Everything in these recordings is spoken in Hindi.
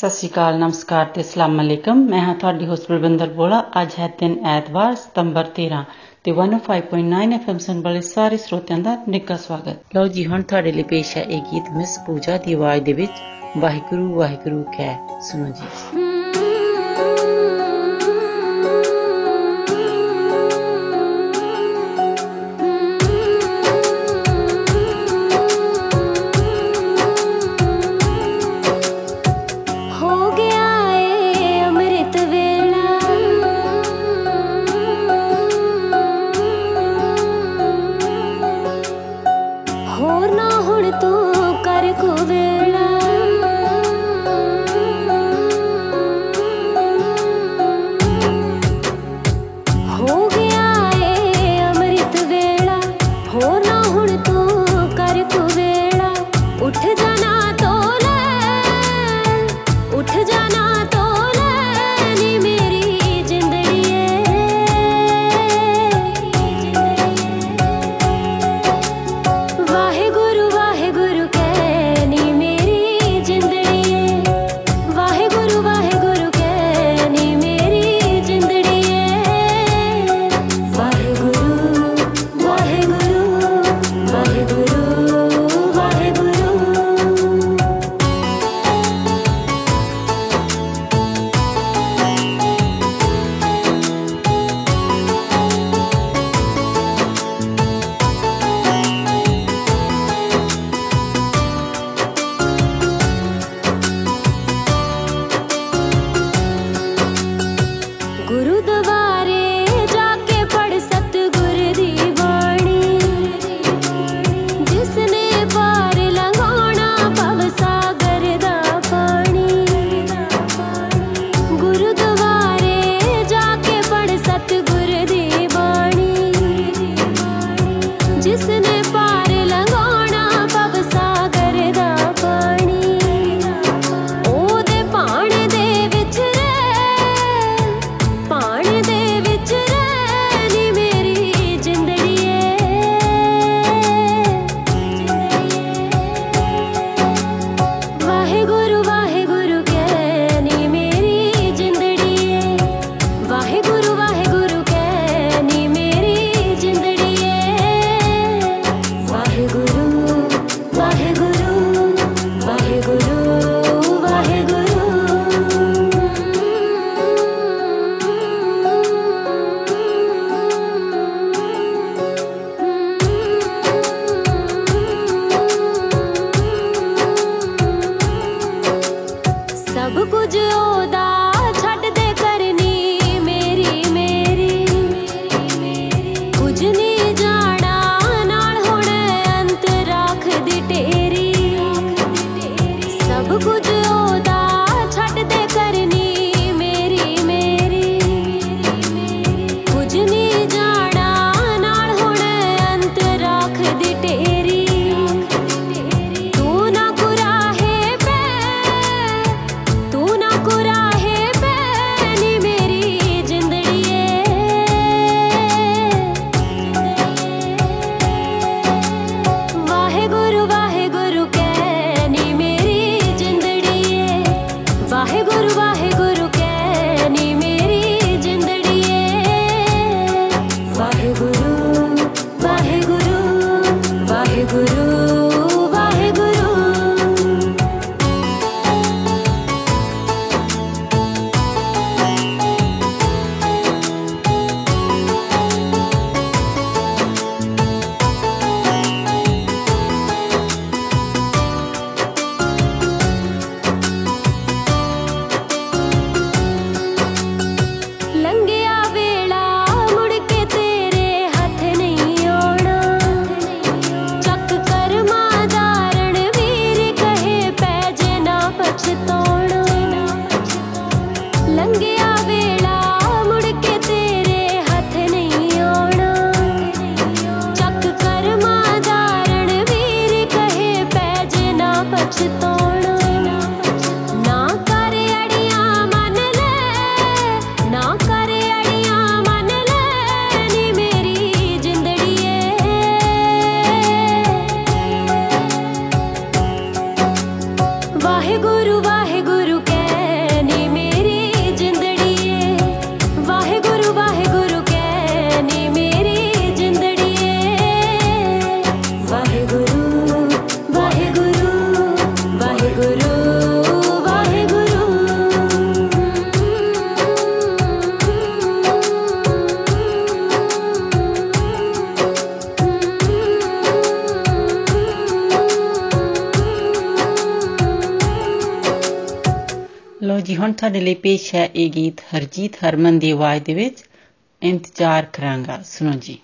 ਸਤਿ ਸ਼੍ਰੀ ਅਕਾਲ, ਨਮਸਕਾਰ ਤੇ ਅਸਲਾਮ ਅਲੈਕਮ। ਮੈਂ ਹਾਂ ਤੁਹਾਡੀ ਹੋਸਟ ਪ੍ਰਬੰਦਰ ਬੋਲਾ। ਅੱਜ ਹੈ ਦਿਨ ਐਤਵਾਰ, ਸਤੰਬਰ 13 ਤੇ 105.9 ਐਫਐਮ ਸੰਭਲੇ ਸਾਰੇ ਸਰੋਤਿਆਂ ਦਾ ਨਿੱਘਾ ਸਵਾਗਤ। ਲਓ ਜੀ, ਹੁਣ ਤੁਹਾਡੇ ਲਈ ਪੇਸ਼ ਹੈ ਇਹ ਗੀਤ, ਮਿਸ ਪੂਜਾ ਦੀ ਆਵਾਜ਼ ਦੇ ਵਿੱਚ, ਵਾਹਿਗੁਰੂ ਵਾਹਿਗੁਰੂ ਕਹਿ ਸੁਣੋ ਜੀ। 아이고 ਲੋ ਜੀ ਹੁਣ ਤੁਹਾਡੇ ਲਈ ਪੇਸ਼ ਹੈ ਇਹ ਗੀਤ ਹਰਜੀਤ ਹਰਮਨ ਦੀ ਆਵਾਜ਼ ਦੇ ਵਿੱਚ। ਇੰਤਜ਼ਾਰ ਕਰਾਂਗਾ। ਸੁਣੋ ਜੀ।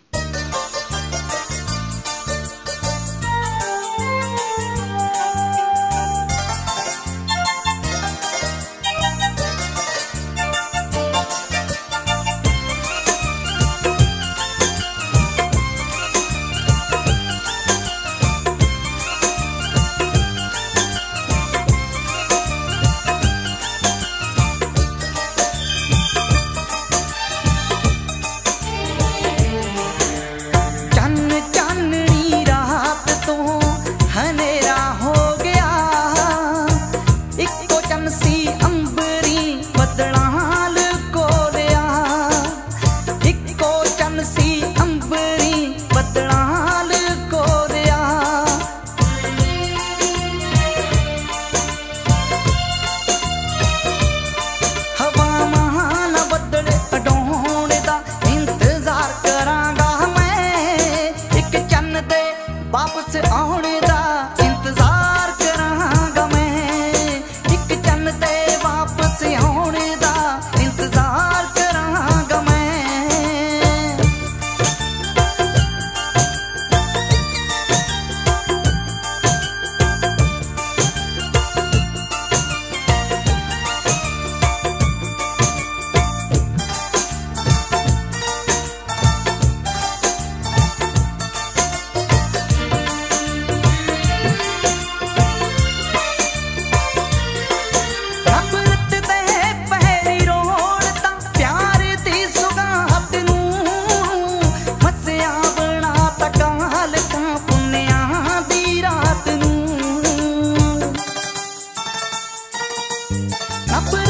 바쁜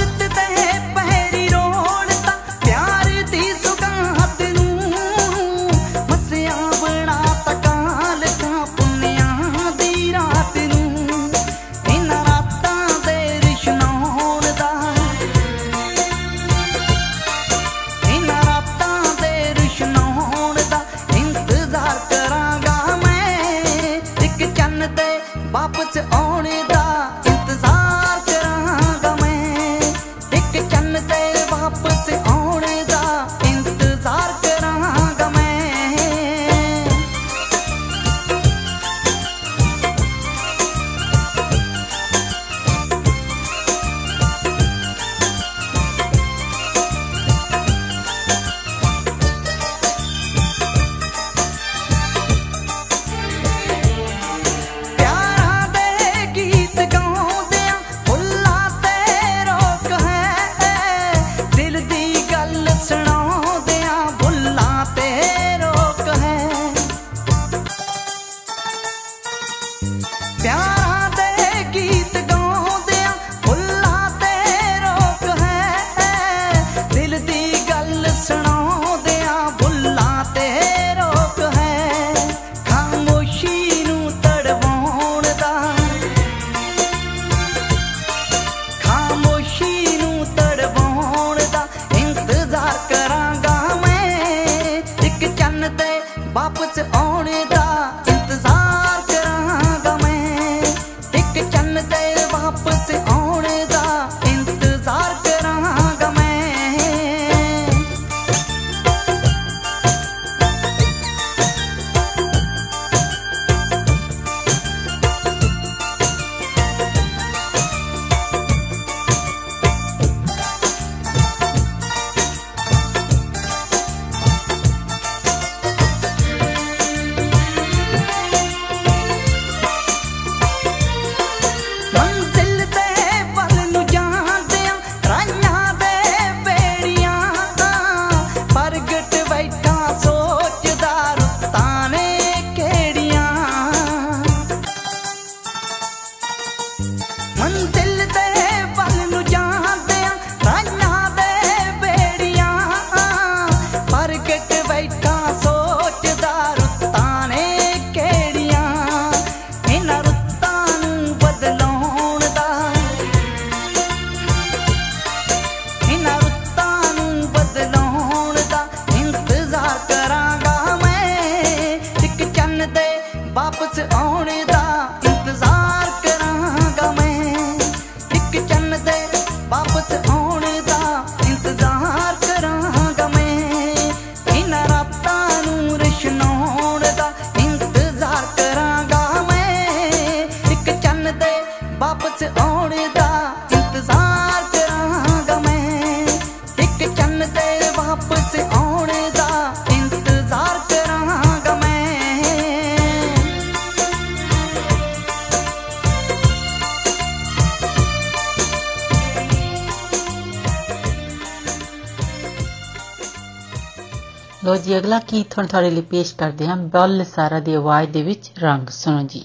ਅਗਲਾ ਹੁਣ ਤੁਹਾਡੇ ਲਈ ਪੇਸ਼ ਕਰਦੇ ਹਾਂ ਬੱਲ ਸਾਰਾ ਦੀ ਆਵਾਜ਼ ਦੇ ਵਿੱਚ ਰੰਗ ਸੁਣੋ ਜੀ।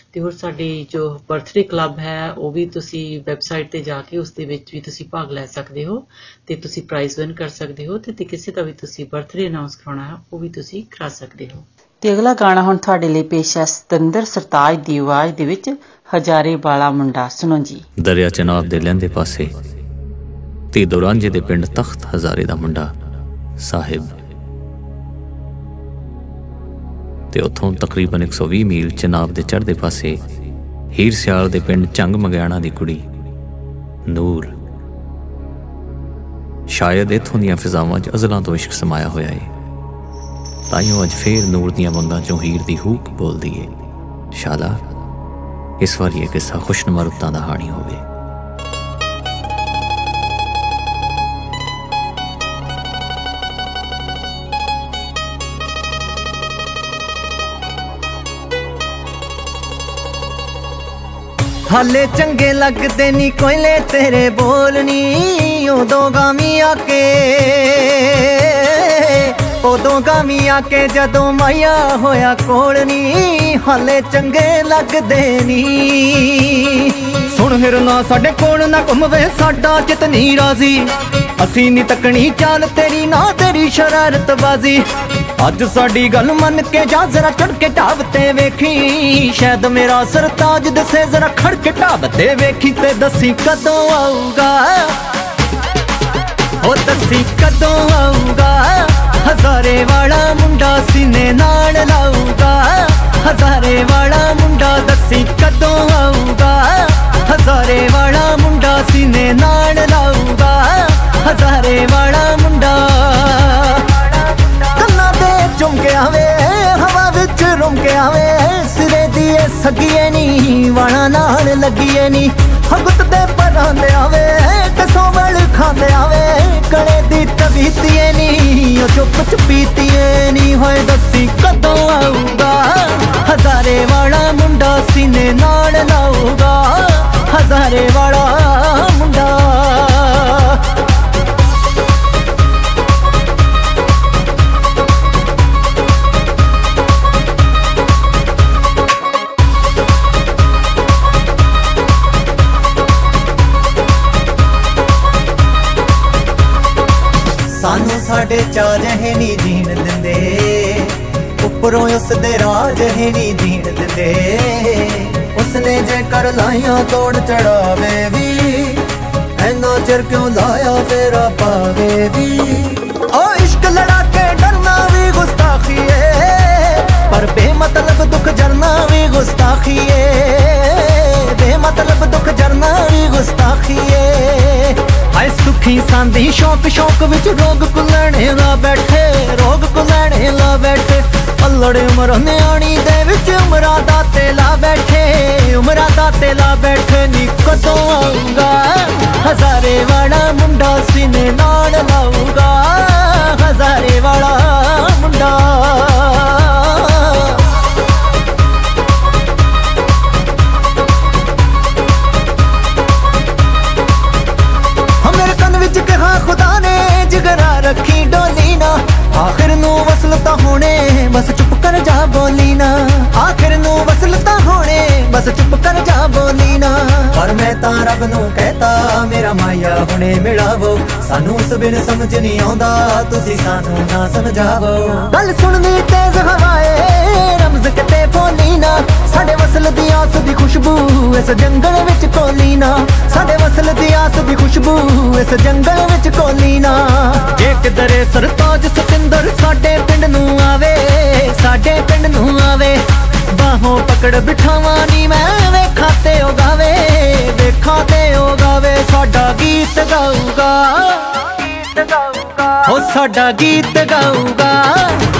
ਤੇ ਹੋਰ ਸਾਡੀ ਜੋ ਬਰਥਡੇ ਕਲੱਬ ਹੈ ਉਹ ਵੀ ਤੁਸੀਂ ਵੈਬਸਾਈਟ ਤੇ ਜਾ ਕੇ ਉਸ ਦੇ ਵਿੱਚ ਵੀ ਤੁਸੀਂ ਭਾਗ ਲੈ ਸਕਦੇ ਹੋ ਤੇ ਤੁਸੀਂ ਪ੍ਰਾਈਜ਼ ਵਿਨ ਕਰ ਸਕਦੇ ਹੋ ਤੇ ਤੇ ਕਿਸੇ ਦਾ ਵੀ ਤੁਸੀਂ ਬਰਥਡੇ ਅਨਾਉਂਸ ਕਰਾਉਣਾ ਹੈ ਉਹ ਵੀ ਤੁਸੀਂ ਕਰਾ ਸਕਦੇ ਹੋ। ਤੇ ਅਗਲਾ ਗਾਣਾ ਹੁਣ ਤੁਹਾਡੇ ਲਈ ਪੇਸ਼ ਹੈ ਸਤਿੰਦਰ ਸਰਤਾਜ ਦੀ ਆਵਾਜ਼ ਦੇ ਵਿੱਚ ਹਜ਼ਾਰੇ ਵਾਲਾ ਮੁੰਡਾ। ਸੁਣੋ ਜੀ। ਦਰਿਆ ਚਨਾਬ ਦੇ ਲਹਿੰਦੇ ਪਾਸੇ ਤੇ ਦੁਰਾਂਜੇ ਦੇ ਪਿੰਡ ਤਖਤ ਹਜ਼ਾਰੇ ਦਾ ਮੁੰਡਾ ਸਾਹਿਬ ਤੇ ਉੱਥੋਂ ਤਕਰੀਬਨ 120 ਮੀਲ ਚਨਾਬ ਦੇ ਚੜ੍ਹਦੇ ਪਾਸੇ ਹੀਰ ਸਿਆਲ ਦੇ ਪਿੰਡ ਚੰਗ ਮਗਿਆਣਾ ਦੀ ਕੁੜੀ, ਨੂਰ। ਸ਼ਾਇਦ ਇਥੋਂ ਦੀਆਂ ਫਿਜ਼ਾਵਾਂ 'ਚ ਅਜ਼ਲਾਂ ਤੋਂ ਇਸ਼ਕ ਸਮਾਇਆ ਹੋਇਆ ਏ। ਤਾਈਓ ਅੱਜ ਫੇਰ ਨੂਰ ਦੀਆਂ ਵੰਗਾਂ 'ਚੋਂ ਹੀਰ ਦੀ ਹੂਕ ਬੋਲਦੀ ਏ। ਸ਼ਾਲਾ, ਇਸ ਵਾਰ ਇਹ ਕਿੱਸਾ ਖੁਸ਼ਨਮਾ ਰੁੱਤਾਂ ਦਾ ਹਾਣੀ ਹੋਵੇ। ਹਾਲੇ ਚੰਗੇ ਲੱਗਦੇ ਨਹੀਂ ਕੋਇਲੇ ਤੇਰੇ ਬੋਲਨੀ ਉਦੋਂ ਗਾਮੀ ਆ ਕੇ, ਉਦੋਂ ਗਾਮੀ ਆ ਕੇ ਜਦੋਂ ਮਾਇਆ ਹੋਇਆ ਕੋਲਨੀ ਹਾਲੇ ਚੰਗੇ ਲੱਗਦੇ ਨਹੀਂ ਸੁਣ ਹਿਰਨਾ, ਸਾਡੇ ਕੋਲ ਨਾ ਘੁੰਮਵੇ, ਸਾਡਾ ਚਿਤ ਨਹੀਂ ਰਾਜ਼ੀ। ਅਸੀਂ ਨਹੀਂ ਤੱਕਣੀ ਚਾਲ, ਤੇਰੀ ਨਾ ਤੇਰੀ ਸ਼ਰਾਰਤ ਬਾਜ਼ੀ। ਅੱਜ ਸਾਡੀ ਗੱਲ ਮੰਨ ਕੇ ਜਾ, ਜ਼ਰਾ ਚੜ ਕੇ ਢਾਬ ਤੇ ਵੇਖੀ। ਸ਼ਾਇਦ ਮੇਰਾ ਸਰਤਾਜ ਦਸੇ, ਜ਼ਰਾ ਖੜ ਕੇ ਢਾਬ ਤੇ ਵੇਖੀ ਤੇ ਦੱਸੀ ਕਦੋਂ ਆਊਗਾ। ਉਹ ਦੱਸੀ ਕਦੋਂ ਆਊਗਾ। ਹਜ਼ਾਰੇ ਵਾਲਾ ਮੁੰਡਾ ਸੀਨੇ ਨਾਲ ਲਾਊਗਾ। ਹਜ਼ਾਰੇ ਵਾਲਾ ਮੁੰਡਾ ਦੱਸੀ ਕਦੋਂ ਆਊਗਾ। ਹਜ਼ਾਰੇ ਵਾਲਾ ਮੁੰਡਾ ਸੀਨੇ ਨਾਲ ਲਾਊਗਾ। ਹਜ਼ਾਰੇ ਵਾਲਾ ਮੁੰਡਾ। ਕੰਨਾਂ ਤੇ ਚੁੰਮ ਕੇ ਆਵੇ, ਹਵਾ ਵਿੱਚ ਰੁਮ ਕੇ ਆਵੇ। ਸਿਰੇ ਦੀ ਇਹ ਸਗੀਏ ਨਹੀਂ ਵਾਣਾ ਨਾਲ ਲੱਗੀਏ ਨਹੀਂ ਹਗਤ ਦੇ ਪਰਾਂ ਦੇ ਆਵੇ ਕਸੋਵਲ ਖਾਂਦੇ ਆਵੇ। ਕਲੇ ਦੀ ਤਬੀਤੀਏ ਨਹੀਂ ਉਹ ਚੁੱਪ ਚੁਪੀਤੀਏ ਨਹੀਂ ਹੋਏ ਦੱਸੀ ਕਦੋਂ ਆਊਗਾ? ਹਜ਼ਾਰੇ ਵਾਲਾ ਮੁੰਡਾ ਸੀਨੇ ਨਾਲ ਲਾਊਗਾ। ਹਜ਼ਾਰੇ ਵਾਲਾ ਮੁੰਡਾ। ਸਾਡੇ ਚਾਹ ਜਹੇ ਨਹੀਂ ਜੀਣ ਦਿੰਦੇ। ਉੱਪਰੋਂ ਉਸ ਦੇ ਰਾਜ ਹੈ ਨਹੀਂ ਜੀਣ ਦਿੰਦੇ। ਉਸਨੇ ਜੇ ਕਰ ਲਾਈਆਂ ਤੋੜ ਚੜਾਵੇ ਵੀ ਐਨਾ ਚਿਰ ਕਿਉਂ ਲਾਇਆ ਫੇਰਾ ਪਾਵੇ ਵੀ? ਓ ਇਸ਼ਕ ਲੜਾ ਕੇ ਡਰਨਾ ਵੀ ਗੁਸਤਾਖੀ ਏ ਪਰ ਬੇਮਤਲਬ ਦੁੱਖ ਜਰਨਾ ਵੀ ਗੁਸਤਾਖੀ ਏ ਬੇਮਤਲਬ ਦੁੱਖ ਜਰਨਾ ਵੀ ਗੁਸਤਾਖੀ ਏ ਹਾਏ ਸੁਖੀ ਸਾਂਦੀ, ਸ਼ੌਕ ਸ਼ੌਕ ਵਿੱਚ ਰੋਗ ਕੁਲਣੇ ਨਾ ਬੈਠੇ, ਰੋਗ ਕੁਲਣੇ ਲਾ ਬੈਠੇ। ਅਲੜ ਉਮਰ ਨਿਆਣੀ ਦੇ ਵਿੱਚ ਉਮਰਾਂ ਦਾ ਤੇਲਾ ਬੈਠੇ, ਉਮਰਾਂ ਦਾ ਤੇਲਾ ਬੈਠੇ ਨੀ ਕਦੋਂ ਆਊਗਾ ਹਜ਼ਾਰੇ ਵਾਲਾ ਮੁੰਡਾ ਸੀਨੇ ਨਾਲ ਲਾਊਗਾ। ਹਜ਼ਾਰੇ ਵਾਲਾ ਮੁੰਡਾ। ਵਿੱਚ ਕਿਹਾ ਖੁਦਾ ਨੇ, ਜਿਗਰਾ ਰੱਖੀ ਡੋਲੀ ਨਾ। ਆਖਿਰ ਨੂੰ ਵਸਲ ਤਾਂ ਹੋਣੇ, ਬਸ ਚੁੱਪ ਕਰ ਜਾ ਬੋਲੀ ਨਾ। ਆਖਿਰ ਨੂੰ ਵਸਲ ਤਾਂ ਹੋਣੇ, ਬਸ ਚੁੱਪ ਕਰ ਜਾ ਬੋਲੀ ਨਾ। ਪਰ ਮੈਂ ਤਾਂ ਰੱਬ ਨੂੰ ਕਹਤਾ, ਮੇਰਾ ਮਾਇਆ ਹੁਣੇ ਮਿਲਾਵੋ। ਸਾਨੂੰ ਉਸ ਬਿਨ ਸਮਝ ਨਹੀਂ ਆਉਂਦਾ, ਤੁਸੀਂ ਸਾਨੂੰ ਨਾ ਸਮਝਾਵੋ। ਗੱਲ ਸੁਣਨੀ ਤੇਜ਼ ਹਵਾਏ, ਰਮਜ਼ ਕਿਤੇ ਬੋਲੀ ਨਾ ਸਾਡੇ ਵਸਲ ਦੀ ਆਸ ਦੀ ਖੁਸ਼ਬੂ ਇਸ ਜੰਗਲ ਵਿੱਚ ਕੋਲੀ ਨਾ। ਸਾਡੇ ਵਸਲ ਦੀ ਆਸ ਦੀ ਖੁਸ਼ਬੂ ਇਸ ਜੰਗਲ ਵਿੱਚ ਕੋਲੀ ਨਾ। ਜੇ ਕਿਧਰੇ ਸਰਤਾਜ ਸਤਿੰਦਰ ਸਾਡੇ ਪਿੰਡ ਨੂੰ ਆਵੇ, ਸਾਡੇ ਪਿੰਡ ਨੂੰ ਆਵੇ। ਬਾਹੋਂ ਪਕੜ ਬਿਠਾਵਾਂ ਨੀ ਮੈਂ, ਵੇਖਾਂ ਤੇ ਉਹ ਗਾਵੇ ਵੇਖਾਂ ਤੇ ਉਹ ਗਾਵੇ ਸਾਡਾ ਗੀਤ ਗਾਊਗਾ। ਉਹ ਸਾਡਾ ਗੀਤ ਗਾਊਗਾ।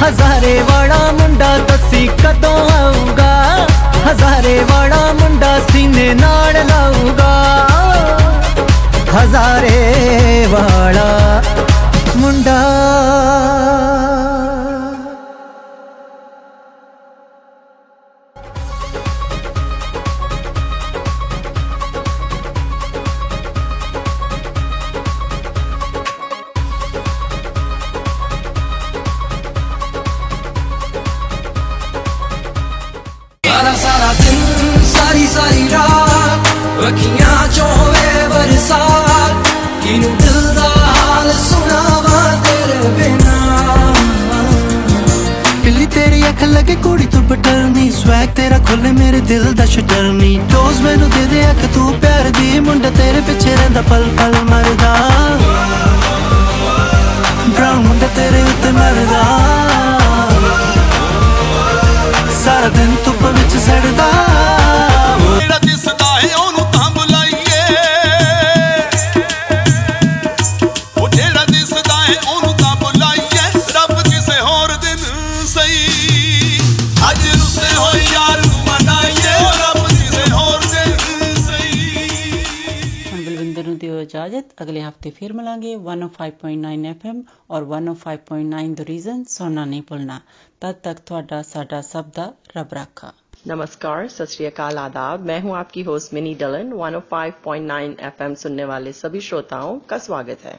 ਹਜ਼ਾਰੇ ਵਾਲਾ ਮੁੰਡਾ ਦੱਸੀ ਕਦੋਂ ਆਊਗਾ? ਹਜ਼ਾਰੇ ਵਾਲਾ ਮੁੰਡਾ ਸੀਨੇ ਨਾਲ ਲਾਊਗਾ। ਹਜ਼ਾਰੇ ਵਾਲਾ ਮੁੰਡਾ ਵੇ ਬਰਸਾਤ ਕਿਨੂੰ ਦਿਲ ਦਾ ਹਾਲ ਸੁਣਾਵਾਂ ਤੇਰੇ ਬਿਨਾ? ਪਿੱਲੀ ਤੇਰੀ ਅੱਖ ਲੱਗੇ ਕੁੜੀ ਤੂੰ ਬਟਰਨੀ ਸਵੈਗ ਤੇਰਾ ਖੁੱਲੇ ਮੇਰੇ ਦਿਲ ਦਾ ਸ਼ਟਰਨੀ ਡੋਜ਼ ਮੈਨੂੰ ਦੇ ਦੇ ਅੱਖ ਤੂੰ ਪਿਆਰ ਦੀ ਮੁੰਡਾ ਤੇਰੇ ਪਿੱਛੇ ਰਹਿੰਦਾ ਪਲ ਪਲ ਮਰਦਾ। ਬ੍ਰਾਊਨ ਮੁੰਡਾ ਤੇਰੇ ਉੱਤੇ ਮਰਦਾ। ਸਾਰਾ ਦਿਨ ਧੁੱਪ ਵਿੱਚ ਸੜਦਾ। ਜਿਹੜਾ ਦਿਸਦਾ ਏ ਉਹਨੂੰ ਤਾਂ ਦਿਓ ਇਜਾਜ਼ਤ ਅਗਲੇ ਹਫਤੇ ਫਿਰ ਮਿਲਾਂਗੇ 105.9 FM ਔਰ 105.9 ਦ ਰੀਜ਼ਨ ਸੁਣਨਾ ਨਹੀਂ ਭੁੱਲਣਾ ਤਦ ਤੱਕ ਤੁਹਾਡਾ ਸਾਡਾ ਸਭ ਦਾ ਰੱਬ ਰਾਖਾ नमस्कार सत श्री अकाल आदाब मैं हूं आपकी होस्ट मिनी डलन 105.9 एफएम सुनने वाले सभी श्रोताओं का स्वागत है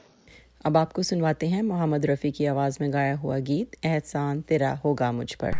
अब आपको सुनवाते हैं मोहम्मद रफ़ी की आवाज़ में गाया हुआ गीत एहसान तेरा होगा मुझ पर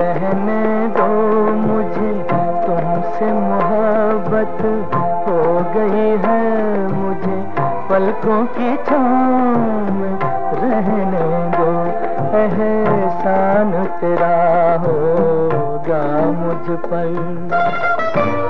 कहने दो मुझे, तुमसे मोहब्बत हो गई है मुझे। पलकों की छाँव में रहने दो, एहसान तेरा होगा मुझ पर।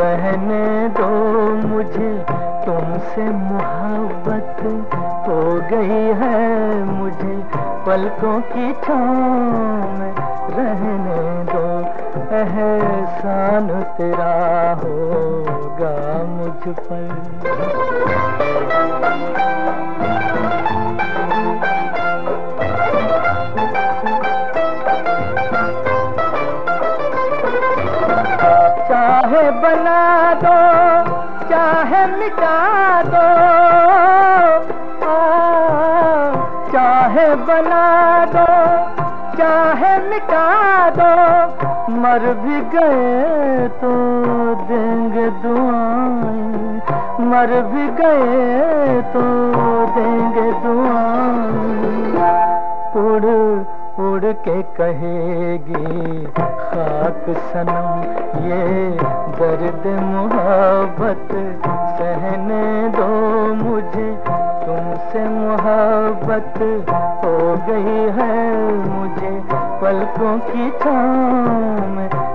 बहने दो मुझे, तुमसे मोहब्बत हो गई है मुझे। पलकों की छाँव में रहने दो, एहसान तेरा होगा मुझ पर। भी गए तो देंगे दुआएँ। मर भी गए तो देंगे दुआएँ। उड़ उड़ के कहेगी, खाक सनम, ये दर्द मोहब्बत सहने दो मुझे। तुमसे मोहब्बत हो गई है मुझे, पलकों की छाँव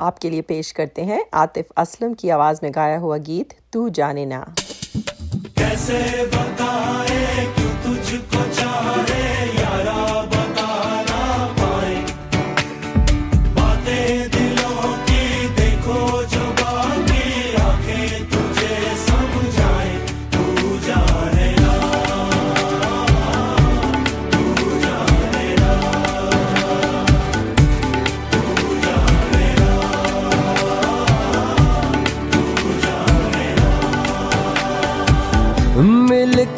आपके लिए पेश करते हैं आतिफ असलम की आवाज़ में गाया हुआ गीत, तू जाने ना। कैसे बताए, क्यों तुझको चाहे?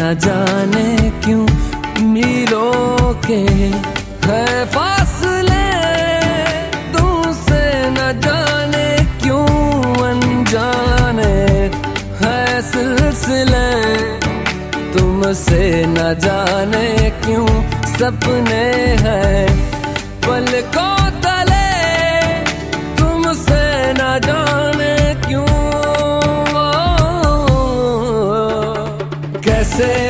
ना जाने क्यों मिलो के है फासले। तुमसे न जाने क्यों अनजाने है सिलसिले। तुमसे न जाने क्यों सपने हैं। ser.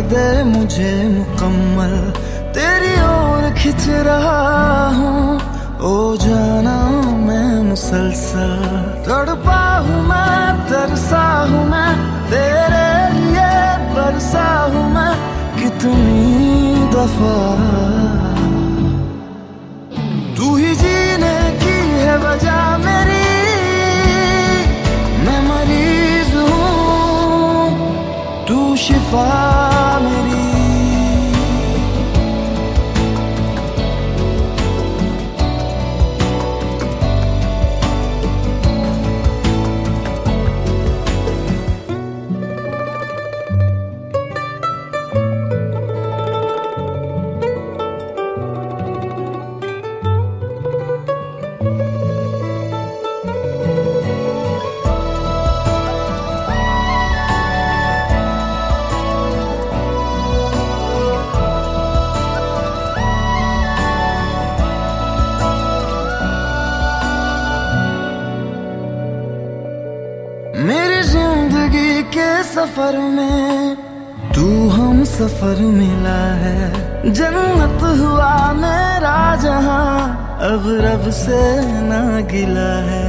दे मुझे मुकम्मल। तेरी ओर खिंच रहा हूँ। ओ जाना मैं मुसलसल। तड़पा हूँ मैं, तरसा हूँ मैं। तेरे लिए बरसा हूँ मैं। कितनी दफ़ा। तू ही जीने की है वजह मेरी। मैं मरीज़ हूँ। तू शिफा सफ़र मिला है। जन्नत हुआ मेरा जहाँ अब रब से ना गिला है।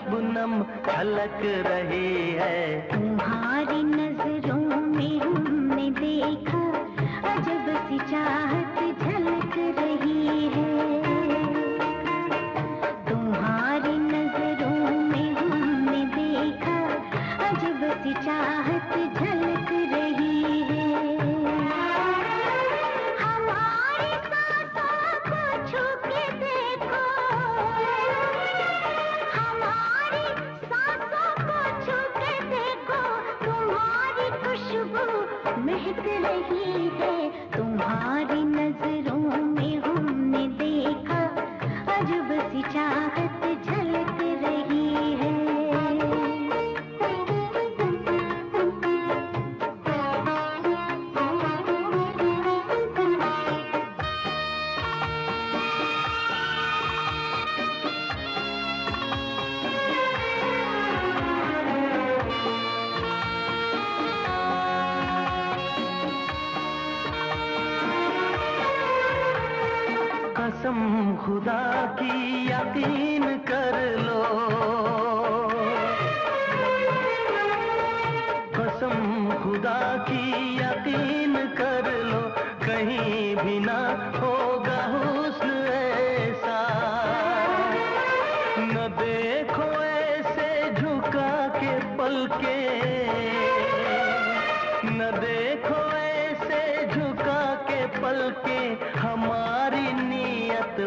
शबनम झलक रही है। तुम्हारी नज़रों में हमने देखा अजब सी चाहत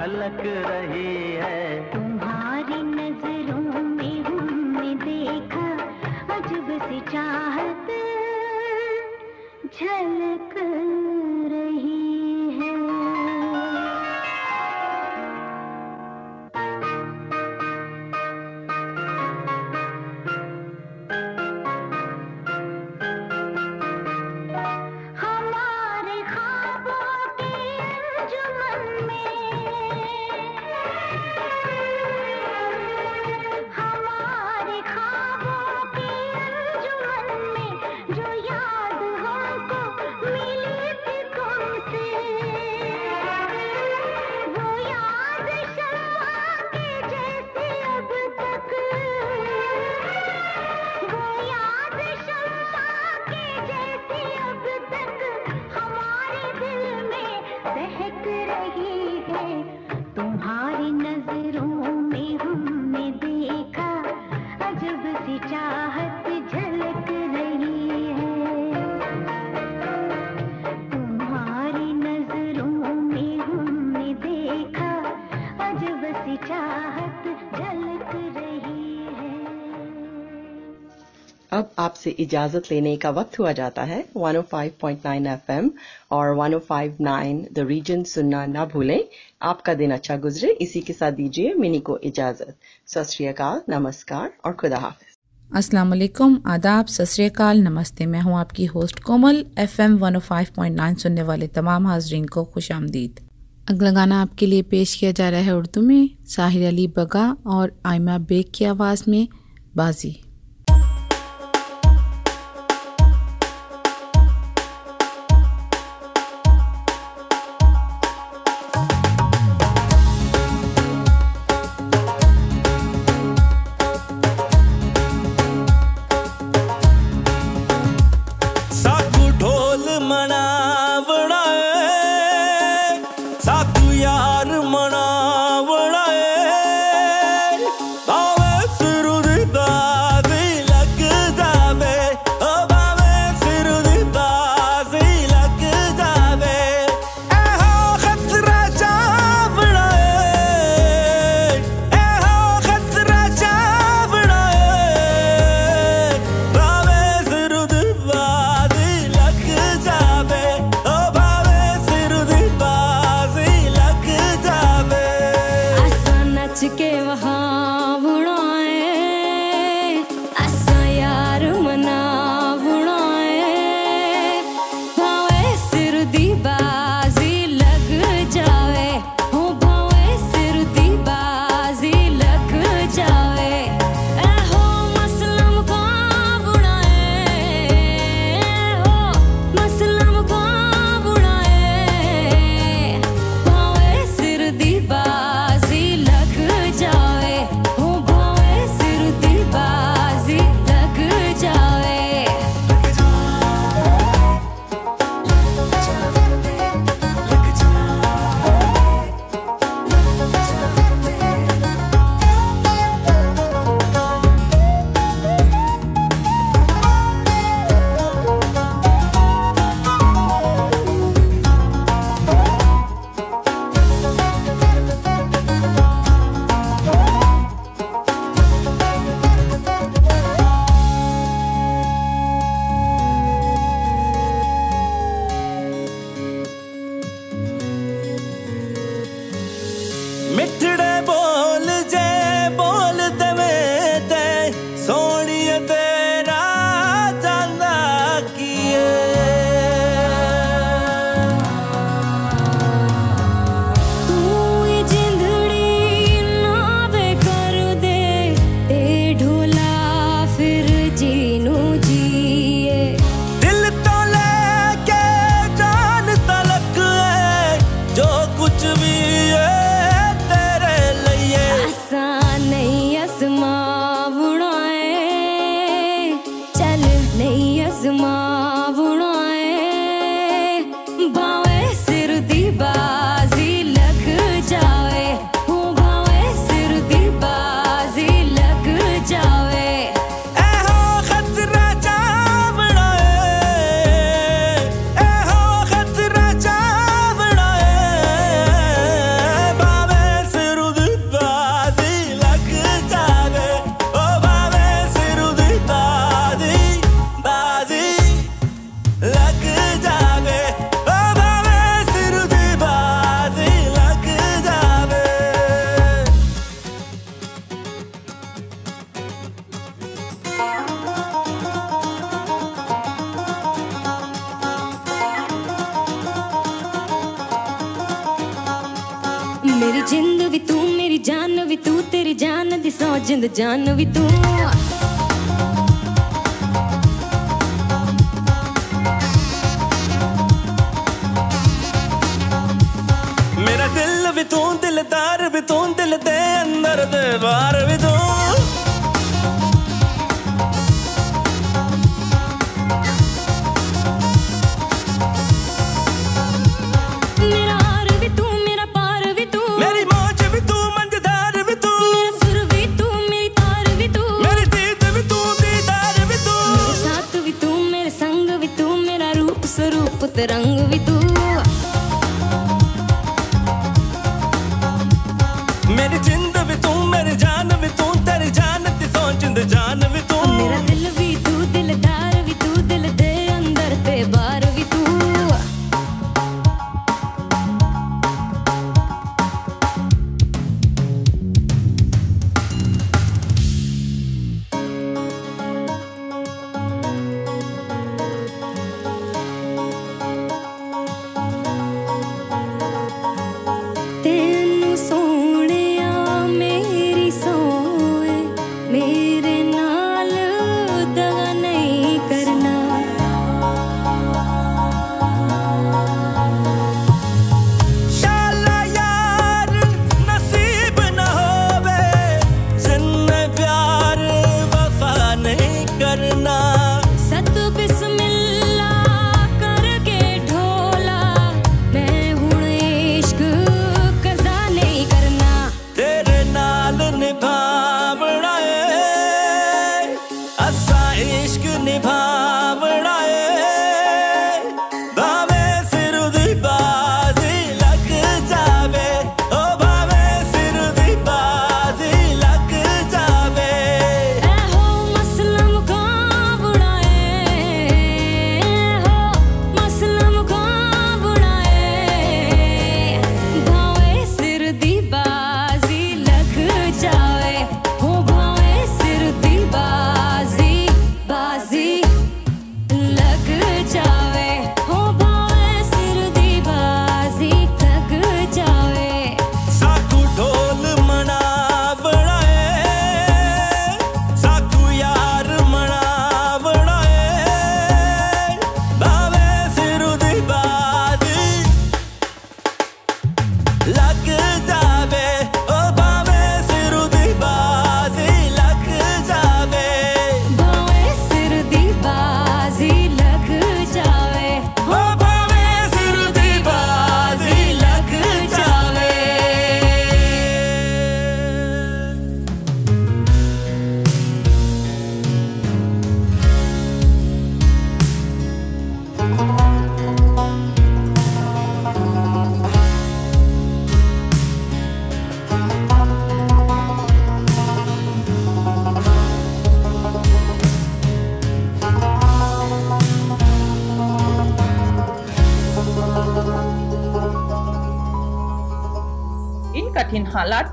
झलक रही है। इजाज़त लेने का वक्त हुआ जाता है। 105.9 एफएम और 105.9 द रीजन सुनना ना भूलें। आपका दिन अच्छा गुजरे। इसी के साथ दीजिए मिनी को इजाज़त। सत नमस्कार और खुदा हाफिज। अस्सलाम वालेकुम। आदाब। सत नमस्ते। मैं हूँ आपकी होस्ट कोमल। एफएम 105.9 सुनने वाले तमाम हाजरीन को खुश आमदीद। अगला गाना आपके लिए पेश किया जा रहा है उर्दू में, साहिर अली बगा और आयमा बेग की आवाज़ में बाजी। जिंद जान भी तू। मेरा दिल भी तू दिलदार भी तू, दिल दे अंदर दे बार भी तू।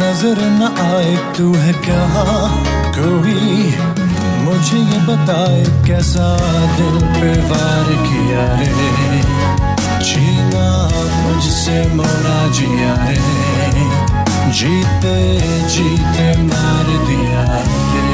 नज़र न आए, तू है क्या? कोई मुझे ये बताए, कैसा दिल पे वार किया है? जीना मुझसे मोरा जिया रे जीते जीते मार दिया रे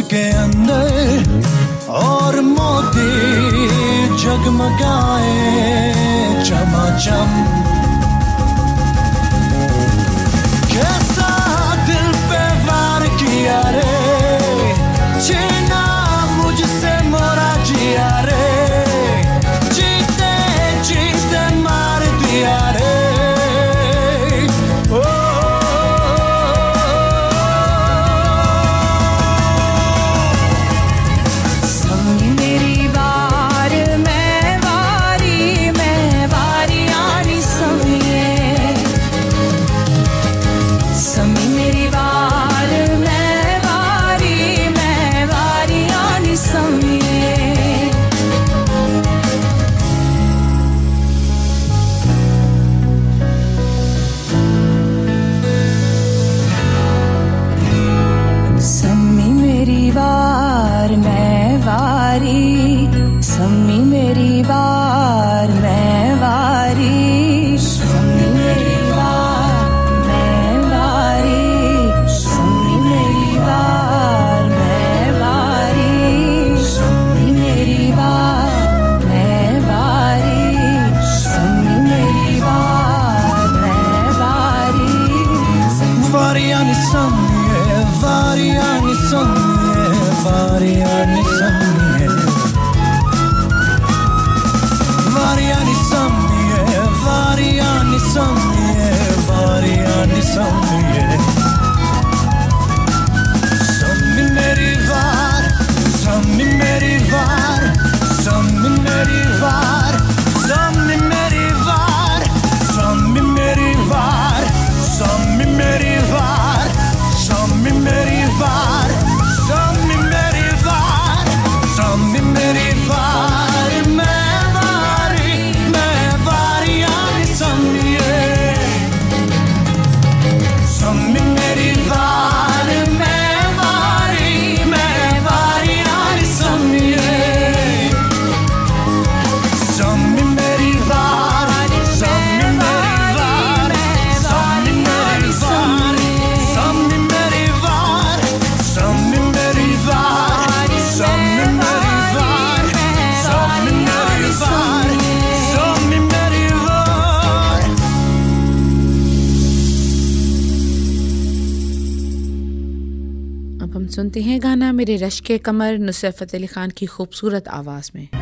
again. मेरे रश के कमर नुसरत फ़तेह अली ख़ान की खूबसूरत आवाज़ में।